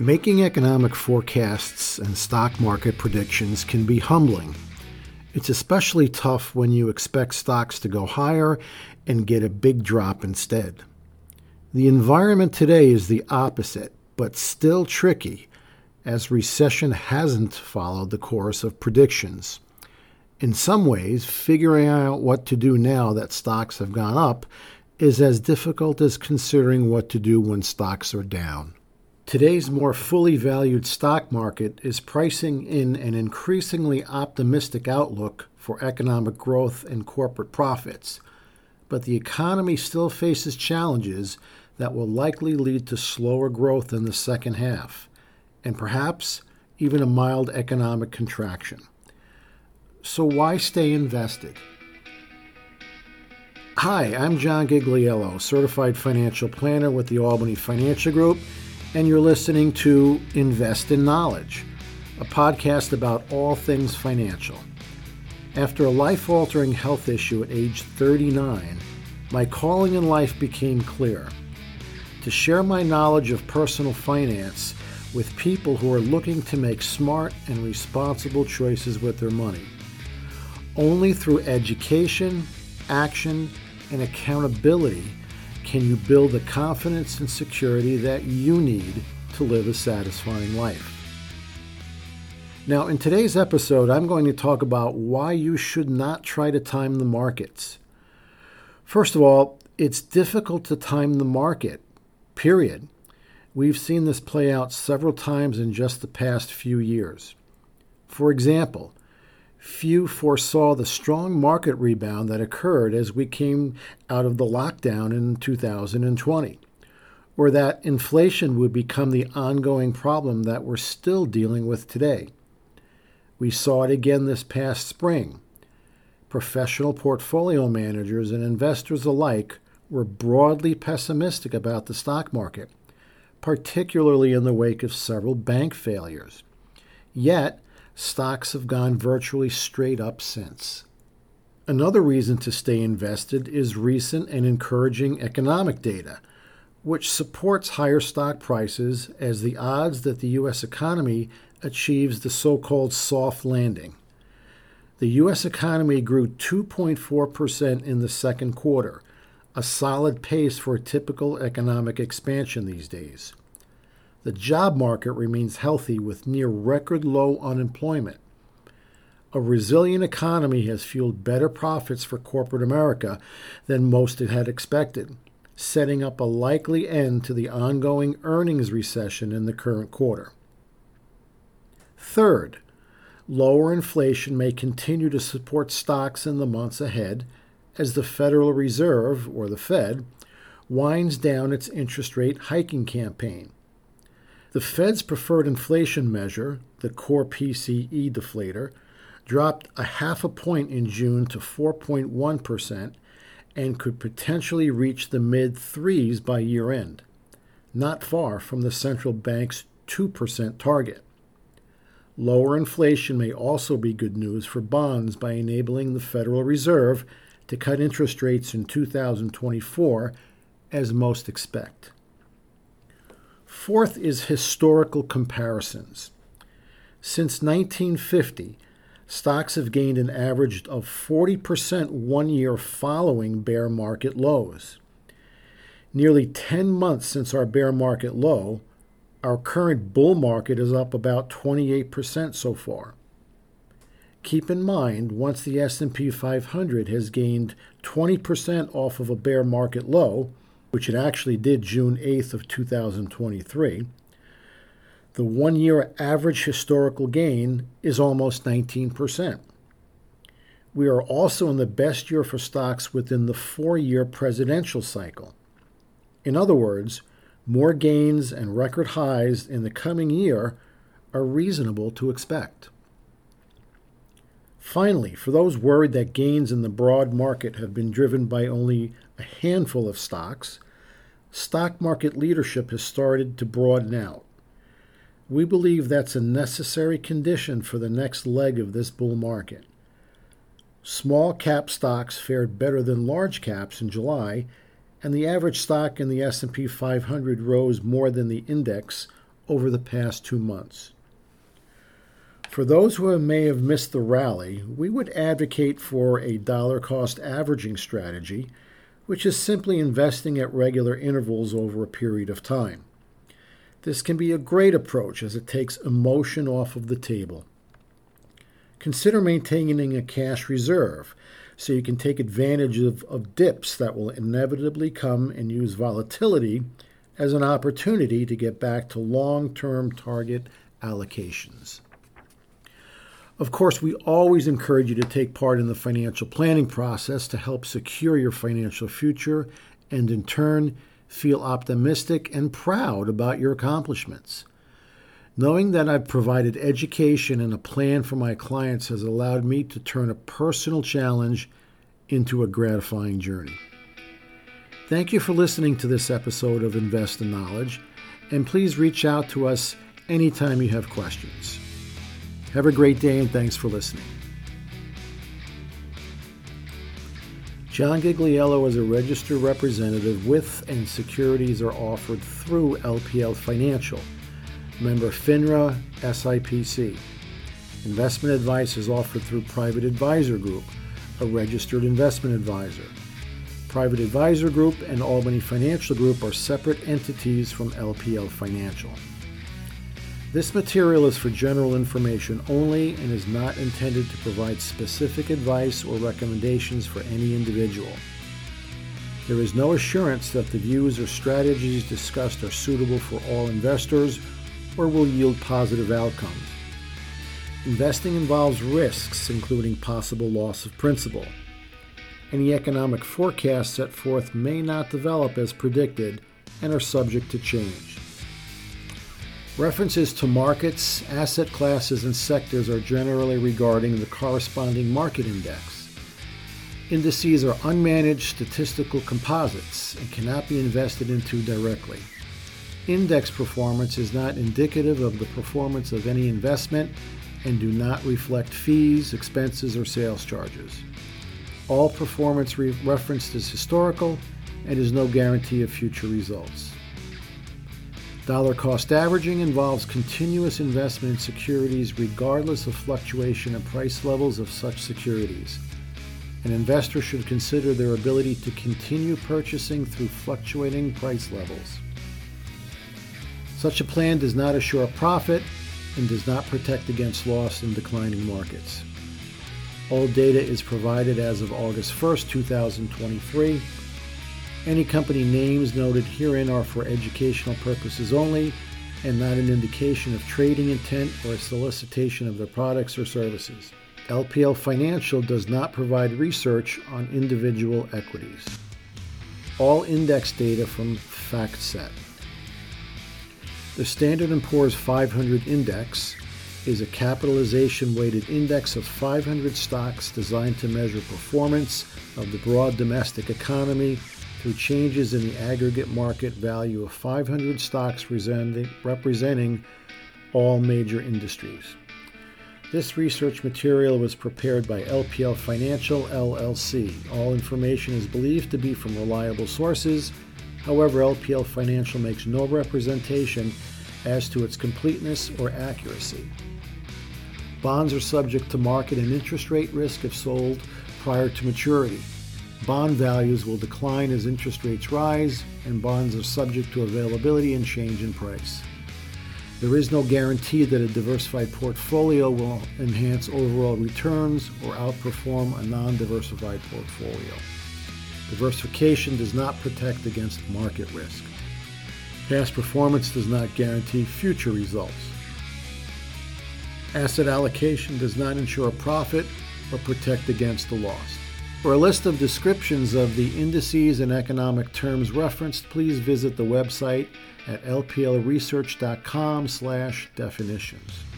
Making economic forecasts and stock market predictions can be humbling. It's especially tough when you expect stocks to go higher and get a big drop instead. The environment today is the opposite, but still tricky, as recession hasn't followed the course of predictions. In some ways, figuring out what to do now that stocks have gone up is as difficult as considering what to do when stocks are down. Today's more fully valued stock market is pricing in an increasingly optimistic outlook for economic growth and corporate profits, but the economy still faces challenges that will likely lead to slower growth in the second half, and perhaps even a mild economic contraction. So, why stay invested? Hi, I'm John Gigliello, certified financial planner with the Albany Financial Group and you're listening to Invest in Knowledge, a podcast about all things financial. After a life altering health issue at age 39, my calling in life became clear to share my knowledge of personal finance with people who are looking to make smart and responsible choices with their money. Only through education, action, and accountability can you build the confidence and security that you need to live a satisfying life? Now, in today's episode, I'm going to talk about why you should not try to time the markets. First of all, it's difficult to time the market, period. We've seen this play out several times in just the past few years. For example, few foresaw the strong market rebound that occurred as we came out of the lockdown in 2020, or that inflation would become the ongoing problem that we're still dealing with today. We saw it again this past spring. Professional portfolio managers and investors alike were broadly pessimistic about the stock market, particularly in the wake of several bank failures. Yet, stocks have gone virtually straight up since. Another reason to stay invested is recent and encouraging economic data, which supports higher stock prices as the odds that the U.S. economy achieves the so called soft landing. The U.S. economy grew 2.4% in the second quarter, a solid pace for typical economic expansion these days. The job market remains healthy with near record low unemployment. A resilient economy has fueled better profits for corporate America than most had expected, setting up a likely end to the ongoing earnings recession in the current quarter. Third, lower inflation may continue to support stocks in the months ahead as the Federal Reserve, or the Fed, winds down its interest rate hiking campaign. The Fed's preferred inflation measure, the core PCE deflator, dropped a half a point in June to 4.1% and could potentially reach the mid threes by year end, not far from the central bank's 2% target. Lower inflation may also be good news for bonds by enabling the Federal Reserve to cut interest rates in 2024, as most expect. Fourth is historical comparisons. Since 1950, stocks have gained an average of 40% one year following bear market lows. Nearly 10 months since our bear market low, our current bull market is up about 28% so far. Keep in mind, once the S&P 500 has gained 20% off of a bear market low, which it actually did June 8th of 2023, the one-year average historical gain is almost 19%. We are also in the best year for stocks within the four-year presidential cycle. In other words, more gains and record highs in the coming year are reasonable to expect. Finally, for those worried that gains in the broad market have been driven by only a handful of stocks, stock market leadership has started to broaden out. We believe that's a necessary condition for the next leg of this bull market. Small cap stocks fared better than large caps in July, and the average stock in the S&P 500 rose more than the index over the past two months. For those who may have missed the rally, we would advocate for a dollar cost averaging strategy, which is simply investing at regular intervals over a period of time. This can be a great approach as it takes emotion off of the table. Consider maintaining a cash reserve so you can take advantage of, of dips that will inevitably come and use volatility as an opportunity to get back to long term target allocations. Of course, we always encourage you to take part in the financial planning process to help secure your financial future and, in turn, feel optimistic and proud about your accomplishments. Knowing that I've provided education and a plan for my clients has allowed me to turn a personal challenge into a gratifying journey. Thank you for listening to this episode of Invest in Knowledge, and please reach out to us anytime you have questions. Have a great day and thanks for listening. John Gigliello is a registered representative with and securities are offered through LPL Financial member FINRA SIPC. Investment advice is offered through Private Advisor Group, a registered investment advisor. Private Advisor Group and Albany Financial Group are separate entities from LPL Financial. This material is for general information only and is not intended to provide specific advice or recommendations for any individual. There is no assurance that the views or strategies discussed are suitable for all investors or will yield positive outcomes. Investing involves risks, including possible loss of principal. Any economic forecasts set forth may not develop as predicted and are subject to change. References to markets, asset classes, and sectors are generally regarding the corresponding market index. Indices are unmanaged statistical composites and cannot be invested into directly. Index performance is not indicative of the performance of any investment and do not reflect fees, expenses, or sales charges. All performance re- referenced is historical and is no guarantee of future results. Dollar cost averaging involves continuous investment in securities regardless of fluctuation in price levels of such securities. An investor should consider their ability to continue purchasing through fluctuating price levels. Such a plan does not assure profit and does not protect against loss in declining markets. All data is provided as of August 1st, 2023. Any company names noted herein are for educational purposes only and not an indication of trading intent or solicitation of their products or services. LPL Financial does not provide research on individual equities. All index data from FactSet. The Standard & Poor's 500 Index is a capitalization weighted index of 500 stocks designed to measure performance of the broad domestic economy through changes in the aggregate market value of 500 stocks representing all major industries. This research material was prepared by LPL Financial LLC. All information is believed to be from reliable sources. However, LPL Financial makes no representation as to its completeness or accuracy. Bonds are subject to market and interest rate risk if sold prior to maturity. Bond values will decline as interest rates rise, and bonds are subject to availability and change in price. There is no guarantee that a diversified portfolio will enhance overall returns or outperform a non diversified portfolio. Diversification does not protect against market risk. Past performance does not guarantee future results. Asset allocation does not ensure a profit or protect against the loss. For a list of descriptions of the indices and economic terms referenced, please visit the website at lplresearch.com/definitions.